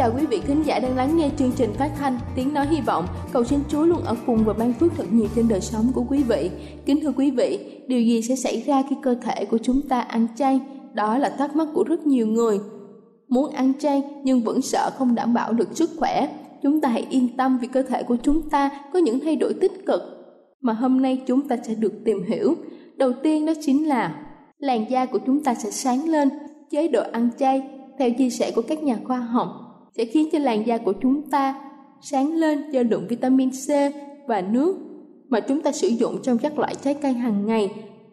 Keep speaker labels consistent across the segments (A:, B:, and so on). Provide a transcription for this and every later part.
A: chào quý vị khán giả đang lắng nghe chương trình phát thanh Tiếng Nói Hy Vọng. Cầu xin Chúa luôn ở cùng và ban phước thật nhiều trên đời sống của quý vị. Kính thưa quý vị, điều gì sẽ xảy ra khi cơ thể của chúng ta ăn chay? Đó là thắc mắc của rất nhiều người. Muốn ăn chay nhưng vẫn sợ không đảm bảo được sức khỏe. Chúng ta hãy yên tâm vì cơ thể của chúng ta có những thay đổi tích cực mà hôm nay chúng ta sẽ được tìm hiểu. Đầu tiên đó chính là làn da của chúng ta sẽ sáng lên. Chế độ ăn chay theo chia sẻ của các nhà khoa học sẽ khiến cho làn da của chúng ta sáng lên do lượng vitamin C và nước mà chúng ta sử dụng trong các loại trái cây hàng ngày.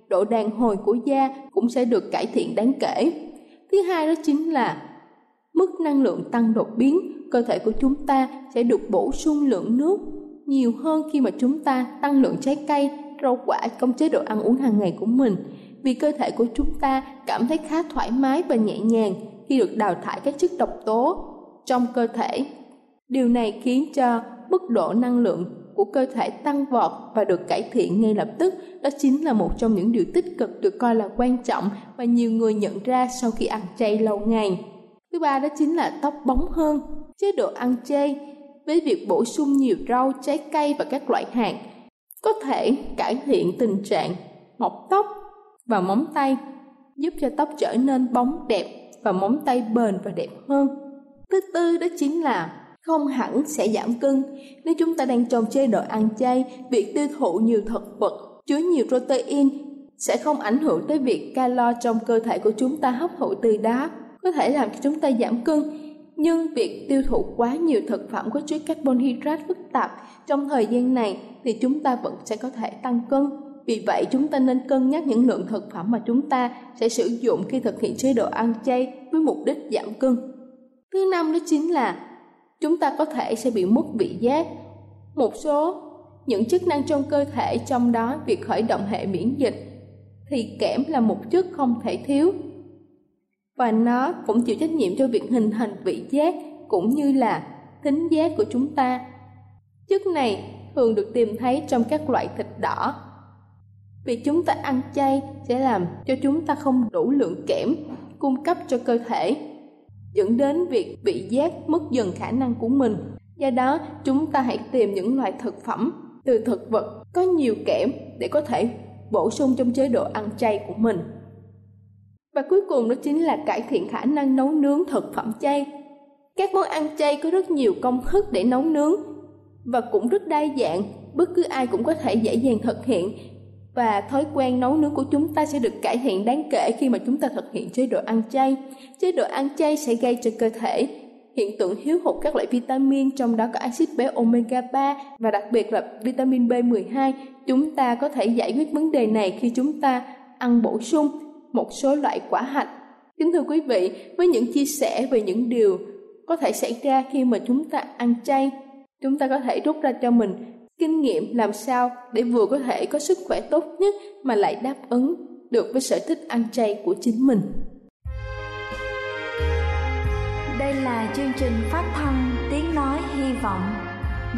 A: Độ đàn hồi của da cũng sẽ được cải thiện đáng kể. Thứ hai đó chính là mức năng lượng tăng đột biến. Cơ thể của chúng ta sẽ được bổ sung lượng nước nhiều hơn khi mà chúng ta tăng lượng trái cây, rau quả, trong chế độ ăn uống hàng ngày của mình. Vì cơ thể của chúng ta cảm thấy khá thoải mái và nhẹ nhàng khi được đào thải các chất độc tố trong cơ thể. Điều này khiến cho mức độ năng lượng của cơ thể tăng vọt và được cải thiện ngay lập tức. Đó chính là một trong những điều tích cực được coi là quan trọng và nhiều người nhận ra sau khi ăn chay lâu ngày. Thứ ba đó chính là tóc bóng hơn. Chế độ ăn chay với việc bổ sung nhiều rau, trái cây và các loại hạt có thể cải thiện tình trạng mọc tóc và móng tay, giúp cho tóc trở nên bóng đẹp và móng tay bền và đẹp hơn. Thứ tư đó chính là không hẳn sẽ giảm cân. Nếu chúng ta đang trong chế độ ăn chay, việc tiêu thụ nhiều thực vật chứa nhiều protein sẽ không ảnh hưởng tới việc calo trong cơ thể của chúng ta hấp thụ từ đó, có thể làm cho chúng ta giảm cân. Nhưng việc tiêu thụ quá nhiều thực phẩm có chứa carbon hydrate phức tạp trong thời gian này thì chúng ta vẫn sẽ có thể tăng cân. Vì vậy chúng ta nên cân nhắc những lượng thực phẩm mà chúng ta sẽ sử dụng khi thực hiện chế độ ăn chay với mục đích giảm cân. Thứ năm đó chính là chúng ta có thể sẽ bị mất vị giác. Một số những chức năng trong cơ thể trong đó việc khởi động hệ miễn dịch thì kẽm là một chất không thể thiếu và nó cũng chịu trách nhiệm cho việc hình thành vị giác cũng như là thính giác của chúng ta. Chất này thường được tìm thấy trong các loại thịt đỏ Việc chúng ta ăn chay sẽ làm cho chúng ta không đủ lượng kẽm cung cấp cho cơ thể, dẫn đến việc vị giác mất dần khả năng của mình. Do đó, chúng ta hãy tìm những loại thực phẩm từ thực vật có nhiều kẽm để có thể bổ sung trong chế độ ăn chay của mình. Và cuối cùng đó chính là cải thiện khả năng nấu nướng thực phẩm chay. Các món ăn chay có rất nhiều công thức để nấu nướng và cũng rất đa dạng, bất cứ ai cũng có thể dễ dàng thực hiện và thói quen nấu nướng của chúng ta sẽ được cải thiện đáng kể khi mà chúng ta thực hiện chế độ ăn chay. Chế độ ăn chay sẽ gây cho cơ thể hiện tượng thiếu hụt các loại vitamin trong đó có axit béo omega 3 và đặc biệt là vitamin B12. Chúng ta có thể giải quyết vấn đề này khi chúng ta ăn bổ sung một số loại quả hạch. Kính thưa quý vị, với những chia sẻ về những điều có thể xảy ra khi mà chúng ta ăn chay, chúng ta có thể rút ra cho mình kinh nghiệm làm sao để vừa có thể có sức khỏe tốt nhất mà lại đáp ứng được với sở thích ăn chay của chính mình.
B: Đây là chương trình phát thanh Tiếng Nói Hy Vọng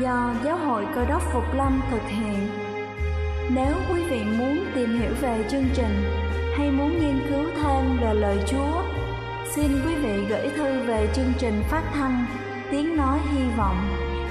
B: do Giáo hội Cơ đốc Phục Lâm thực hiện. Nếu quý vị muốn tìm hiểu về chương trình hay muốn nghiên cứu thêm về lời Chúa, xin quý vị gửi thư về chương trình phát thanh Tiếng Nói Hy Vọng,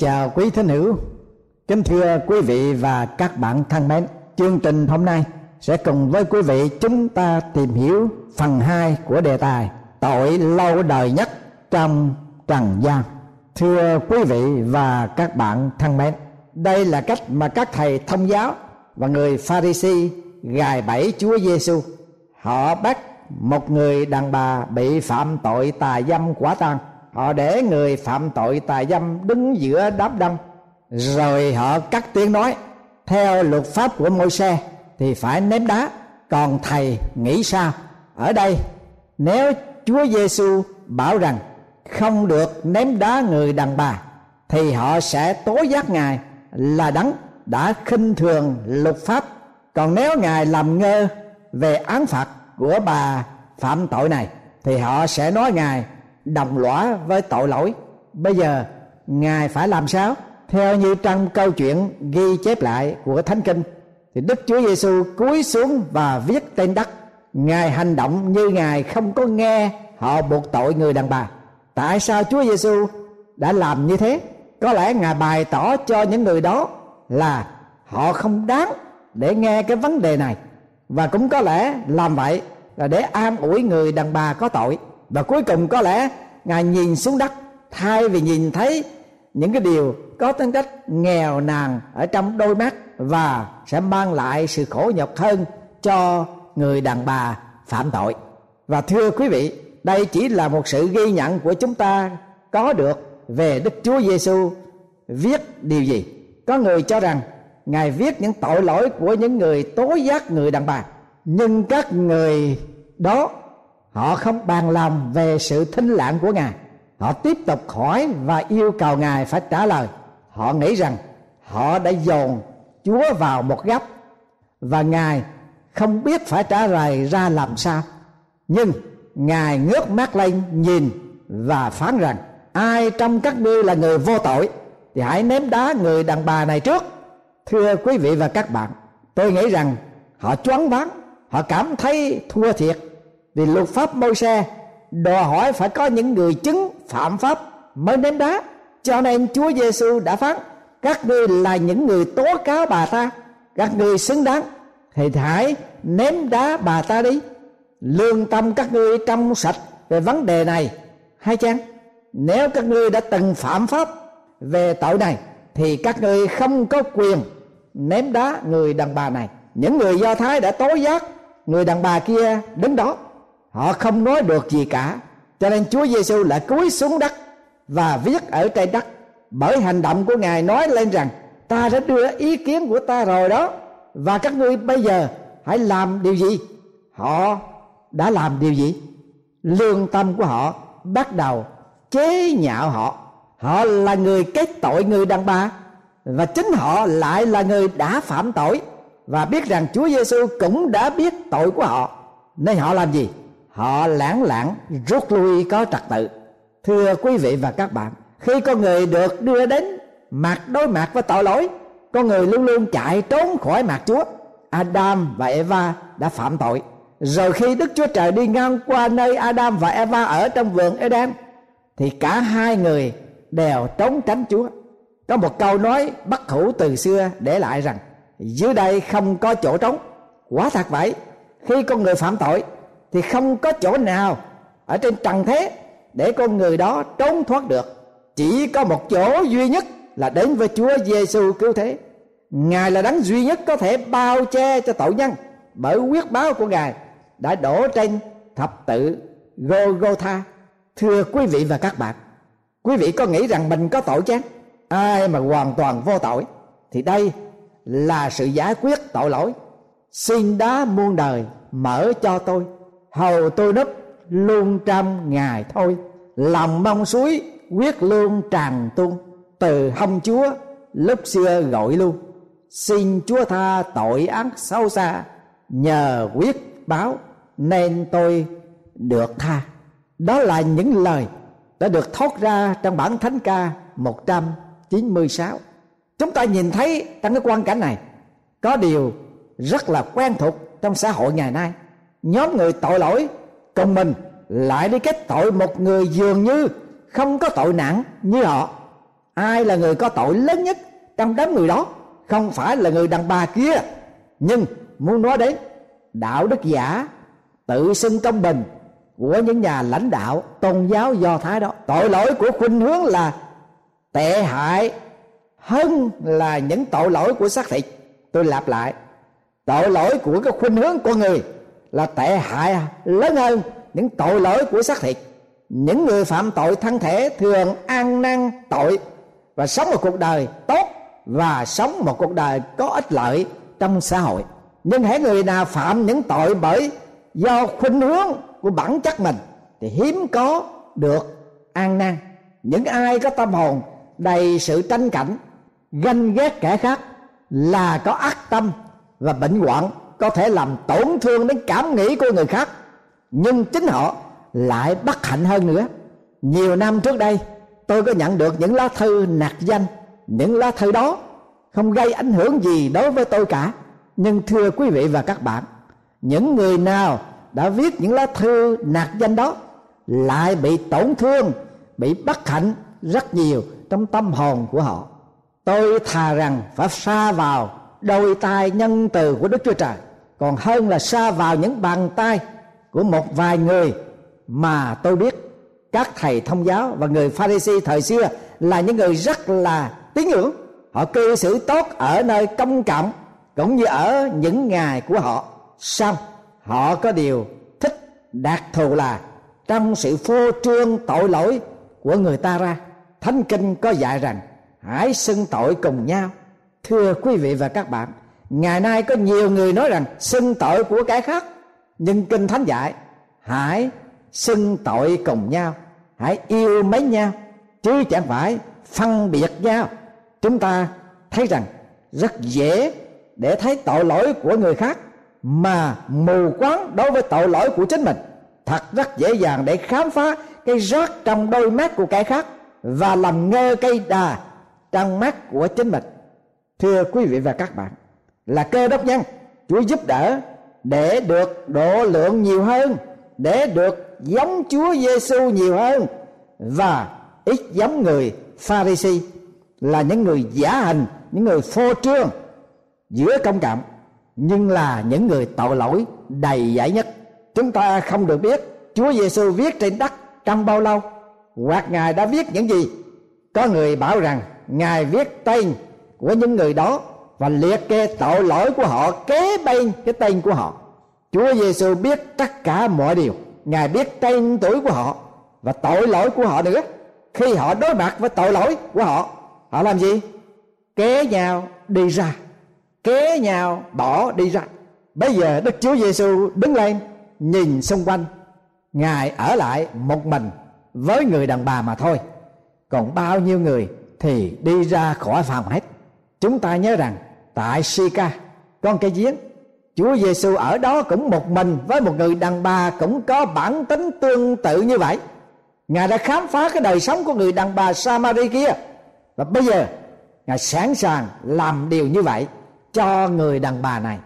C: Chào quý thính hữu. Kính thưa quý vị và các bạn thân mến, chương trình hôm nay sẽ cùng với quý vị chúng ta tìm hiểu phần 2 của đề tài tội lâu đời nhất trong trần gian. Thưa quý vị và các bạn thân mến, đây là cách mà các thầy thông giáo và người pharisee gài bẫy Chúa Giêsu họ bắt một người đàn bà bị phạm tội tà dâm quả tang họ để người phạm tội tà dâm đứng giữa đám đông. Rồi họ cắt tiếng nói, theo luật pháp của môi xe thì phải ném đá, còn thầy nghĩ sao? Ở đây, nếu Chúa Giêsu bảo rằng không được ném đá người đàn bà, thì họ sẽ tố giác ngài là đấng đã khinh thường luật pháp. Còn nếu ngài làm ngơ về án phạt của bà phạm tội này, thì họ sẽ nói ngài đồng lõa với tội lỗi. Bây giờ, ngài phải làm sao? Theo như trong câu chuyện ghi chép lại của thánh kinh, thì đức chúa giêsu cúi xuống và viết tên đất. Ngài hành động như ngài không có nghe họ buộc tội người đàn bà. Tại sao chúa giêsu đã làm như thế? Có lẽ ngài bày tỏ cho những người đó là họ không đáng để nghe cái vấn đề này. Và cũng có lẽ làm vậy là để an ủi người đàn bà có tội và cuối cùng có lẽ ngài nhìn xuống đất, thay vì nhìn thấy những cái điều có tính cách nghèo nàn ở trong đôi mắt và sẽ mang lại sự khổ nhọc hơn cho người đàn bà phạm tội. Và thưa quý vị, đây chỉ là một sự ghi nhận của chúng ta có được về Đức Chúa Giêsu viết điều gì. Có người cho rằng ngài viết những tội lỗi của những người tố giác người đàn bà, nhưng các người đó họ không bàn lòng về sự thinh lặng của ngài. Họ tiếp tục hỏi và yêu cầu ngài phải trả lời. Họ nghĩ rằng họ đã dồn chúa vào một góc và ngài không biết phải trả lời ra làm sao. Nhưng ngài ngước mắt lên nhìn và phán rằng, ai trong các ngươi là người vô tội thì hãy ném đá người đàn bà này trước. Thưa quý vị và các bạn, tôi nghĩ rằng họ choáng váng, họ cảm thấy thua thiệt vì luật pháp môi xe đòi hỏi phải có những người chứng phạm pháp mới ném đá. Cho nên Chúa Giêsu đã phán, các ngươi là những người tố cáo bà ta, các ngươi xứng đáng, thì hãy ném đá bà ta đi. Lương tâm các ngươi trong sạch về vấn đề này. Hay chăng nếu các ngươi đã từng phạm pháp về tội này, thì các ngươi không có quyền ném đá người đàn bà này. Những người do thái đã tố giác người đàn bà kia đứng đó họ không nói được gì cả. Cho nên chúa giêsu lại cúi xuống đất và viết ở trên đất. Bởi hành động của ngài nói lên rằng, ta đã đưa ý kiến của ta rồi đó. Và các ngươi bây giờ hãy làm điều gì? Họ đã làm điều gì? Lương tâm của họ bắt đầu chế nhạo họ. Họ là người kết tội người đàn bà. Và chính họ lại là người đã phạm tội. Và biết rằng Chúa Giêsu cũng đã biết tội của họ. Nên họ làm gì? Họ lãng lãng rút lui có trật tự. Thưa quý vị và các bạn, khi con người được đưa đến mặt đối mặt với tội lỗi, con người luôn luôn chạy trốn khỏi mặt Chúa. Adam và Eva đã phạm tội. Rồi khi Đức Chúa Trời đi ngang qua nơi Adam và Eva ở trong vườn Eden, thì cả hai người đều trốn tránh Chúa. Có một câu nói bất hủ từ xưa để lại rằng, dưới đây không có chỗ trống. Quá thật vậy, khi con người phạm tội thì không có chỗ nào ở trên trần thế để con người đó trốn thoát được chỉ có một chỗ duy nhất là đến với Chúa Giêsu cứu thế Ngài là đấng duy nhất có thể bao che cho tội nhân bởi quyết báo của Ngài đã đổ trên thập tự Golgotha. Thưa quý vị và các bạn, quý vị có nghĩ rằng mình có tội chăng? Ai mà hoàn toàn vô tội thì đây là sự giải quyết tội lỗi. Xin đá muôn đời mở cho tôi, hầu tôi đúc luôn trăm ngày thôi. Lòng mong suối, quyết luôn tràn tuôn từ hông Chúa, lúc xưa gọi luôn. Xin Chúa tha tội ác sâu xa. Nhờ quyết báo nên tôi được tha. Đó là những lời đã được thoát ra trong bản thánh ca 196 chúng ta nhìn thấy trong cái quan cảnh này, có điều rất là quen thuộc trong xã hội ngày nay nhóm người tội lỗi cùng mình lại đi kết tội một người dường như không có tội nặng như họ. Ai là người có tội lớn nhất trong đám người đó? Không phải là người đàn bà kia. Nhưng muốn nói đến đạo đức giả, tự xưng công bình của những nhà lãnh đạo, tôn giáo do thái đó. Tội lỗi của khuynh hướng là tệ hại hơn là những tội lỗi của xác thịt. Tôi lặp lại, tội lỗi của cái khuynh hướng con người là tệ hại lớn hơn những tội lỗi của xác thịt. Những người phạm tội thân thể thường ăn năn tội và sống một cuộc đời tốt và sống một cuộc đời có ích lợi trong xã hội. Nhưng hãy người nào phạm những tội bởi do khuynh hướng của bản chất mình thì hiếm có được an nan những ai có tâm hồn đầy sự tranh cảnh, ganh ghét kẻ khác là có ác tâm và bệnh hoạn có thể làm tổn thương đến cảm nghĩ của người khác, nhưng chính họ lại bất hạnh hơn nữa. Nhiều năm trước đây, tôi có nhận được những lá thư nạt danh, những lá thư đó không gây ảnh hưởng gì đối với tôi cả. Nhưng thưa quý vị và các bạn, những người nào đã viết những lá thư nạt danh đó lại bị tổn thương, bị bất hạnh rất nhiều trong tâm hồn của họ. Tôi thà rằng phải xa vào đôi tay nhân từ của đức chúa trời còn hơn là xa vào những bàn tay của một vài người mà tôi biết các thầy thông giáo và người pharisee thời xưa là những người rất là tín ngưỡng. Họ cư xử tốt ở nơi công cộng cũng như ở những ngày của họ. Xong, họ có điều thích đạt thù là trong sự phô trương tội lỗi của người ta ra, thánh kinh có dạy rằng hãy xưng tội cùng nhau. Thưa quý vị và các bạn ngày nay có nhiều người nói rằng xưng tội của cái khác, nhưng kinh thánh dạy, hãy xưng tội cùng nhau, hãy yêu mấy nhau, chứ chẳng phải phân biệt nhau. Chúng ta thấy rằng rất dễ để thấy tội lỗi của người khác mà mù quáng đối với tội lỗi của chính mình. Thật rất dễ dàng để khám phá cái rác trong đôi mắt của kẻ khác và làm ngơ cây đà trong mắt của chính mình. Thưa quý vị và các bạn là cơ đốc nhân. Chúa giúp đỡ để được độ lượng nhiều hơn, để được giống chúa giêsu nhiều hơn. Và ít giống người pharisee là những người giả hình những người phô trương giữa công cộng nhưng là những người tội lỗi đầy giải nhất. Chúng ta không được biết Chúa Giêsu viết trên đất trong bao lâu, hoặc ngài đã viết những gì. Có người bảo rằng ngài viết tên của những người đó và liệt kê tội lỗi của họ, kế bên cái tên của họ. Chúa Giêsu biết tất cả mọi điều. Ngài biết tên tuổi của họ và tội lỗi của họ nữa. Khi họ đối mặt với tội lỗi của họ họ làm gì? Kế nhau đi ra. Kế nhau bỏ đi ra. Bây giờ đức chúa giêsu đứng lên, nhìn xung quanh. Ngài ở lại một mình với người đàn bà mà thôi. Còn bao nhiêu người thì đi ra khỏi phòng hết. Chúng ta nhớ rằng tại Sica con cây giếng Chúa Giêsu ở đó cũng một mình với một người đàn bà cũng có bản tính tương tự như vậy. Ngài đã khám phá cái đời sống của người đàn bà Samari kia. Và bây giờ, Ngài sẵn sàng làm điều như vậy cho người đàn bà này.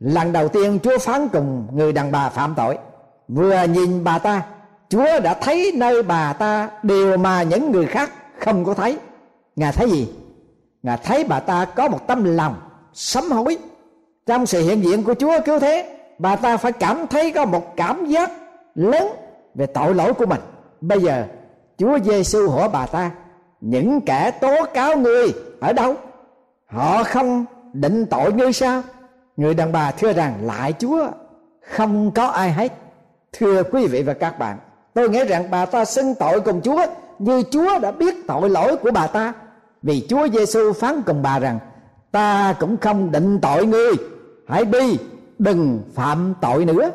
C: Lần đầu tiên Chúa phán cùng người đàn bà phạm tội. Vừa nhìn bà ta, Chúa đã thấy nơi bà ta điều mà những người khác không có thấy. Ngài thấy gì? Ngài thấy bà ta có một tâm lòng sám hối Trong sự hiện diện của Chúa cứu thế, Bà ta phải cảm thấy có một cảm giác lớn về tội lỗi của mình Bây giờ, Chúa Giêsu hỏi bà ta, Những kẻ tố cáo ngươi ở đâu? Họ không định tội ngươi sao? Người đàn bà thưa rằng, lại Chúa, Không có ai hết Thưa quý vị và các bạn, Tôi nghĩ rằng bà ta xưng tội cùng Chúa Như Chúa đã biết tội lỗi của bà ta vì Chúa Giêsu phán cùng bà rằng, Ta cũng không định tội ngươi. Hãy đi đừng phạm tội nữa.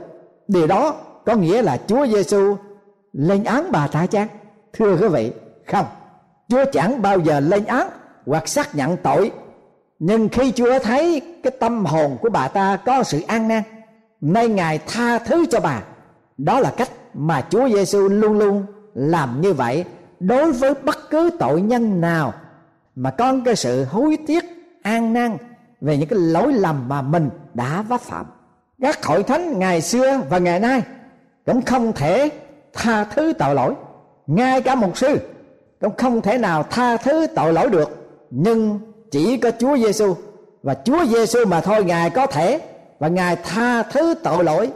C: Điều đó có nghĩa là Chúa Giêsu lên án bà ta chăng? Thưa quý vị, không. Chúa chẳng bao giờ lên án hoặc xác nhận tội. Nhưng khi chúa thấy cái tâm hồn của bà ta có sự an nan nên ngài tha thứ cho bà. Đó là cách mà chúa giêsu luôn luôn làm như vậy đối với bất cứ tội nhân nào mà có cái sự hối tiếc, an nan về những cái lỗi lầm mà mình đã vấp phạm. Các hội thánh ngày xưa và ngày nay cũng không thể tha thứ tội lỗi. Ngay cả một sư cũng không thể nào tha thứ tội lỗi được. Nhưng chỉ có Chúa Giêsu và Chúa Giêsu mà thôi ngài có thể và ngài tha thứ tội lỗi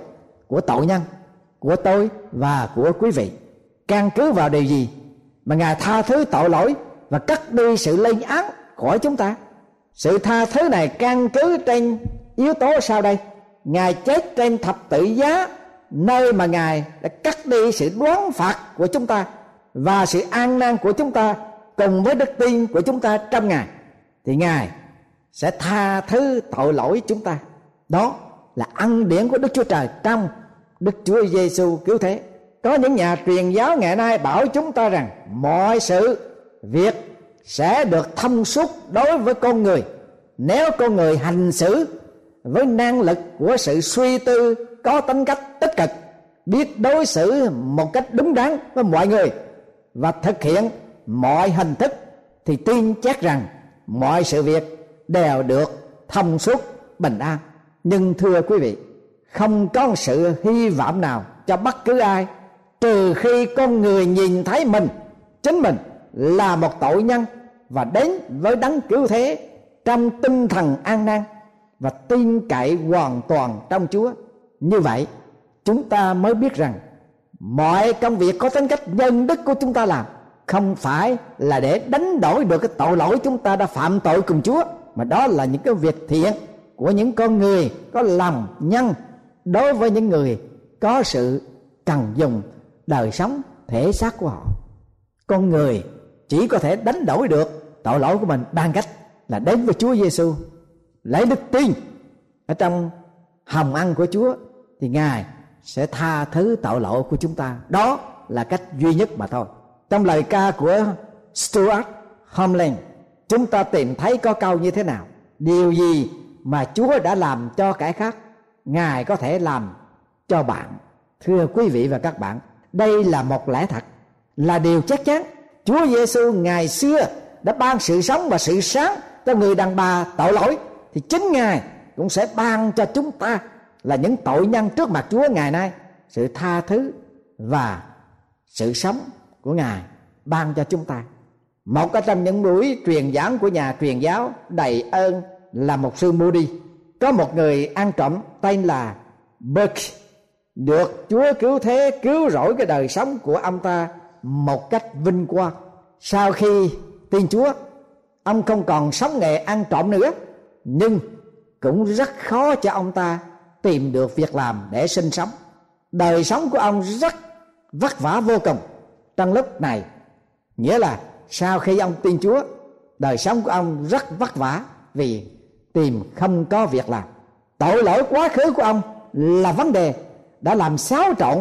C: của tội nhân, của tôi và của quý vị. Căn cứ vào điều gì mà ngài tha thứ tội lỗi và cắt đi sự lên án khỏi chúng ta. Sự tha thứ này căn cứ trên yếu tố sau đây. Ngài chết trên thập tự giá, nơi mà ngài đã cắt đi sự đoán phạt của chúng ta và sự an nan của chúng ta cùng với đức tin của chúng ta trong ngài. Thì ngài sẽ tha thứ tội lỗi chúng ta. Đó là ân điển của đức chúa trời trong đức chúa giêsu cứu thế. Có những nhà truyền giáo ngày nay bảo chúng ta rằng mọi sự việc sẽ được thông suốt đối với con người. Nếu con người hành xử với năng lực của sự suy tư có tính cách tích cực, biết đối xử một cách đúng đắn với mọi người và thực hiện mọi hình thức, thì tin chắc rằng mọi sự việc đều được thông suốt bình an. Nhưng thưa quý vị, không có sự hy vọng nào cho bất cứ ai, trừ khi con người nhìn thấy mình, chính mình là một tội nhân và đến với đấng cứu thế trong tinh thần an nan và tin cậy hoàn toàn trong Chúa. Như vậy, chúng ta mới biết rằng mọi công việc có tính cách nhân đức của chúng ta làm không phải là để đánh đổi được cái tội lỗi chúng ta đã phạm tội cùng Chúa mà đó là những cái việc thiện của những con người có lòng nhân đối với những người có sự cần dùng đời sống thể xác của họ con người chỉ có thể đánh đổi được tội lỗi của mình bằng cách là đến với Chúa Giêsu lấy đức tin ở trong hồng ăn của Chúa, thì Ngài sẽ tha thứ tội lỗi của chúng ta. Đó là cách duy nhất mà thôi. Trong lời ca của Stuart Homeland chúng ta tìm thấy có câu như thế nào? Điều gì mà Chúa đã làm cho kẻ khác, Ngài có thể làm cho bạn? Thưa quý vị và các bạn, đây là một lẽ thật, là điều chắc chắn. Chúa Giêsu ngày xưa đã ban sự sống và sự sáng cho người đàn bà tội lỗi, thì chính ngài cũng sẽ ban cho chúng ta là những tội nhân trước mặt Chúa ngày nay, sự tha thứ và sự sống của ngài ban cho chúng ta. Một trong những buổi truyền giảng của nhà truyền giáo đầy ơn là một sư Moody có một người ăn trộm tên là Burke, được Chúa cứu thế cứu rỗi cái đời sống của ông ta một cách vinh quang. Sau khi tin Chúa, ông không còn sống nghề ăn trộm nữa, nhưng cũng rất khó cho ông ta tìm được việc làm để sinh sống. Đời sống của ông rất vất vả vô cùng. Trong lúc này, nghĩa là sau khi ông tin chúa, đời sống của ông rất vất vả vì tìm không có việc làm. Tội lỗi quá khứ của ông là vấn đề đã làm xáo trộn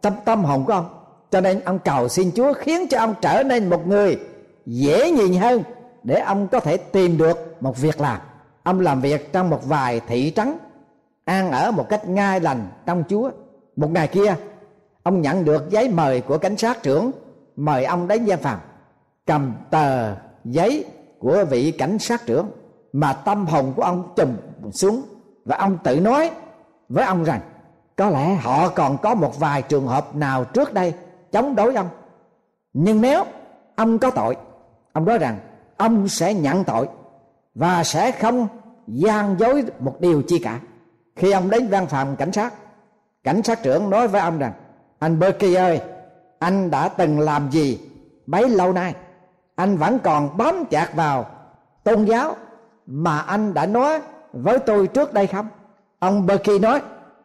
C: tâm tâm hồn của ông cho nên ông cầu xin chúa khiến cho ông trở nên một người dễ nhìn hơn để ông có thể tìm được một việc làm. Ông làm việc trong một vài thị trấn, an ở một cách ngay lành trong chúa. Một ngày kia, ông nhận được giấy mời của cảnh sát trưởng, mời ông đến gian phòng, cầm tờ giấy của vị cảnh sát trưởng mà tâm hồn của ông trùm xuống và ông tự nói với ông rằng, có lẽ họ còn có một vài trường hợp nào trước đây chống đối ông. Nhưng nếu ông có tội, ông nói rằng ông sẽ nhận tội và sẽ không gian dối một điều chi cả. Khi ông đến văn phòng cảnh sát cảnh sát trưởng nói với ông rằng, anh Berkey ơi, anh đã từng làm gì bấy lâu nay? Anh vẫn còn bám chặt vào tôn giáo mà anh đã nói với tôi trước đây không? Ông Berkey nói,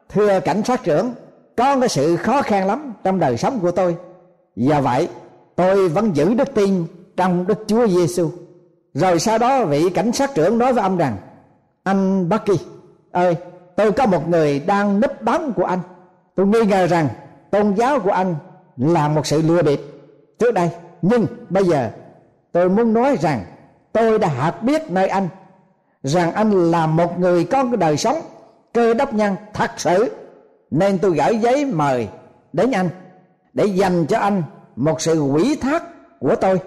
C: thưa cảnh sát trưởng có cái sự khó khăn lắm trong đời sống của tôi. Do vậy, tôi vẫn giữ đức tin trong đức chúa giêsu rồi sau đó, vị cảnh sát trưởng nói với ông rằng, anh Bucky ơi, tôi có một người đang núp bóng của anh. Tôi nghi ngờ rằng tôn giáo của anh là một sự lừa bịp trước đây. Nhưng bây giờ, tôi muốn nói rằng tôi đã học biết nơi anh, rằng anh là một người có cái đời sống cơ đốc nhân thật sự nên tôi gửi giấy mời đến anh để dành cho anh một sự quỷ thác của tôi,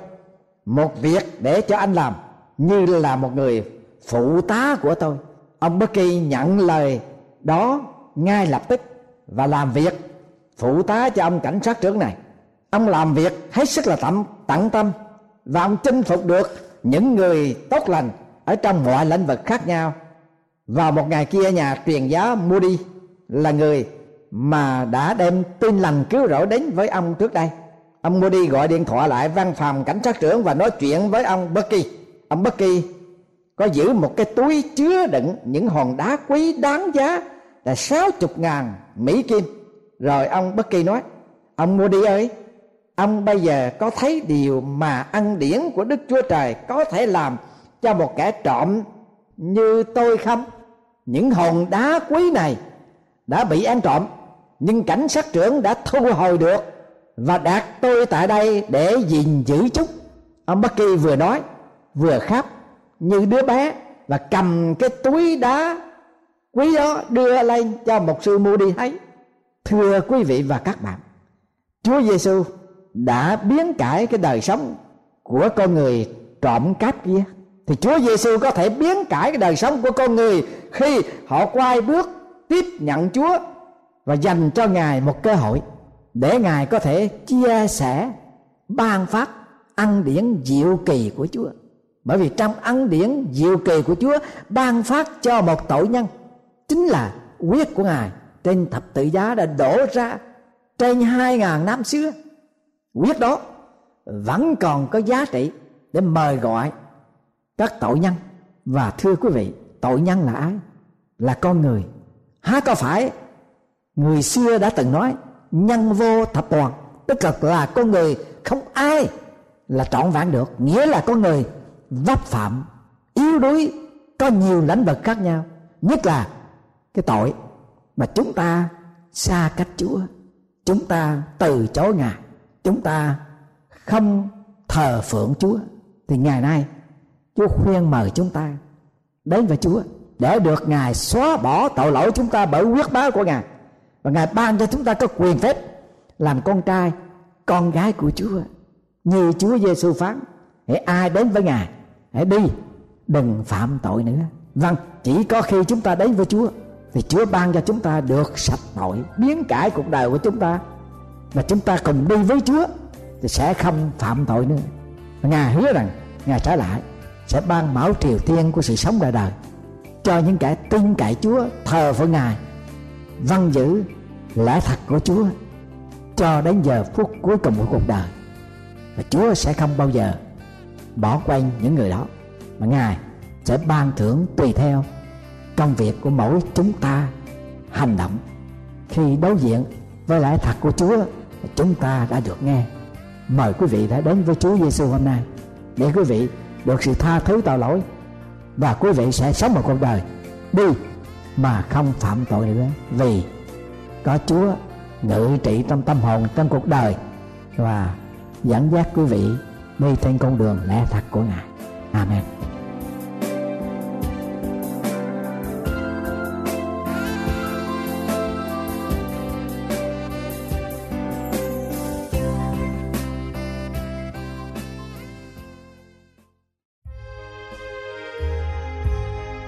C: một việc để cho anh làm như là một người phụ tá của tôi. Ông Bucky nhận lời đó ngay lập tức và làm việc phụ tá cho ông cảnh sát trưởng này. Ông làm việc hết sức là tận tận tâm và ông chinh phục được những người tốt lành ở trong mọi lĩnh vực khác nhau. Vào một ngày kia, nhà truyền giáo Moody là người mà đã đem tin lành cứu rỗi đến với ông trước đây. Ông Moody gọi điện thoại lại văn phòng cảnh sát trưởng và nói chuyện với ông Bucky. Ông Bucky có giữ một cái túi chứa đựng những hòn đá quý đáng giá là sáu chục ngàn Mỹ Kim. Rồi ông Bucky nói, ông Moody ơi, ông bây giờ có thấy điều mà ăn điển của Đức Chúa Trời có thể làm cho một kẻ trộm như tôi không? Những hòn đá quý này đã bị ăn trộm, nhưng cảnh sát trưởng đã thu hồi được và đặt tôi tại đây để gìn giữ chúng. Ông Bắc Kỳ vừa nói, vừa khóc, như đứa bé, và cầm cái túi đá quý đó đưa lên cho một sư mua đi thấy. Thưa quý vị và các bạn, Chúa Giêsu đã biến cải cái đời sống của con người trộm cắp kia. Thì Chúa Giêsu có thể biến cải cái đời sống của con người khi họ quay bước tiếp nhận Chúa và dành cho Ngài một cơ hội để Ngài có thể chia sẻ, ban phát ăn điển diệu kỳ của Chúa. Bởi vì trong ăn điển diệu kỳ của Chúa ban phát cho một tội nhân, chính là huyết của Ngài trên thập tự giá đã đổ ra trên hai ngàn năm xưa. Huyết đó vẫn còn có giá trị để mời gọi các tội nhân và thưa quý vị, tội nhân là ai là con người há có phải người xưa đã từng nói, nhân vô thập toàn tức là là con người không ai là trọn vẹn được, nghĩa là con người vấp phạm, yếu đuối, có nhiều lĩnh vực khác nhau. Nhất là cái tội mà chúng ta xa cách Chúa, chúng ta từ chối Ngài, chúng ta không thờ phượng Chúa, thì ngày nay Chúa khuyên mời chúng ta đến với Chúa để được Ngài xóa bỏ tội lỗi chúng ta bởi quyết báo của Ngài. Và Ngài ban cho chúng ta có quyền phép làm con trai, con gái của Chúa. Như Chúa Giêsu phán hãy ai đến với Ngài hãy đi, đừng phạm tội nữa. Vâng chỉ có khi chúng ta đến với Chúa, thì Chúa ban cho chúng ta được sạch tội biến cải cuộc đời của chúng ta. Và chúng ta cùng đi với Chúa, thì sẽ không phạm tội nữa. Ngài hứa rằng, ngài trở lại, sẽ ban mão triều tiên của sự sống đời đời cho những kẻ tin cậy chúa, thờ phượng ngài. Văn giữ lẽ thật của chúa cho đến giờ phút cuối cùng của cuộc đời. Và chúa sẽ không bao giờ bỏ quên những người đó. Mà ngài sẽ ban thưởng tùy theo công việc của mỗi chúng ta hành động. Khi đối diện với lẽ thật của chúa, chúng ta đã được nghe. Mời quý vị đã đến với Chúa Giêsu hôm nay để quý vị được sự tha thứ tội lỗi và quý vị sẽ sống một cuộc đời đi mà không phạm tội nữa vì có Chúa ngự trị trong tâm hồn, trong cuộc đời và dẫn dắt quý vị đi trên con đường lẽ thật của Ngài. Amen.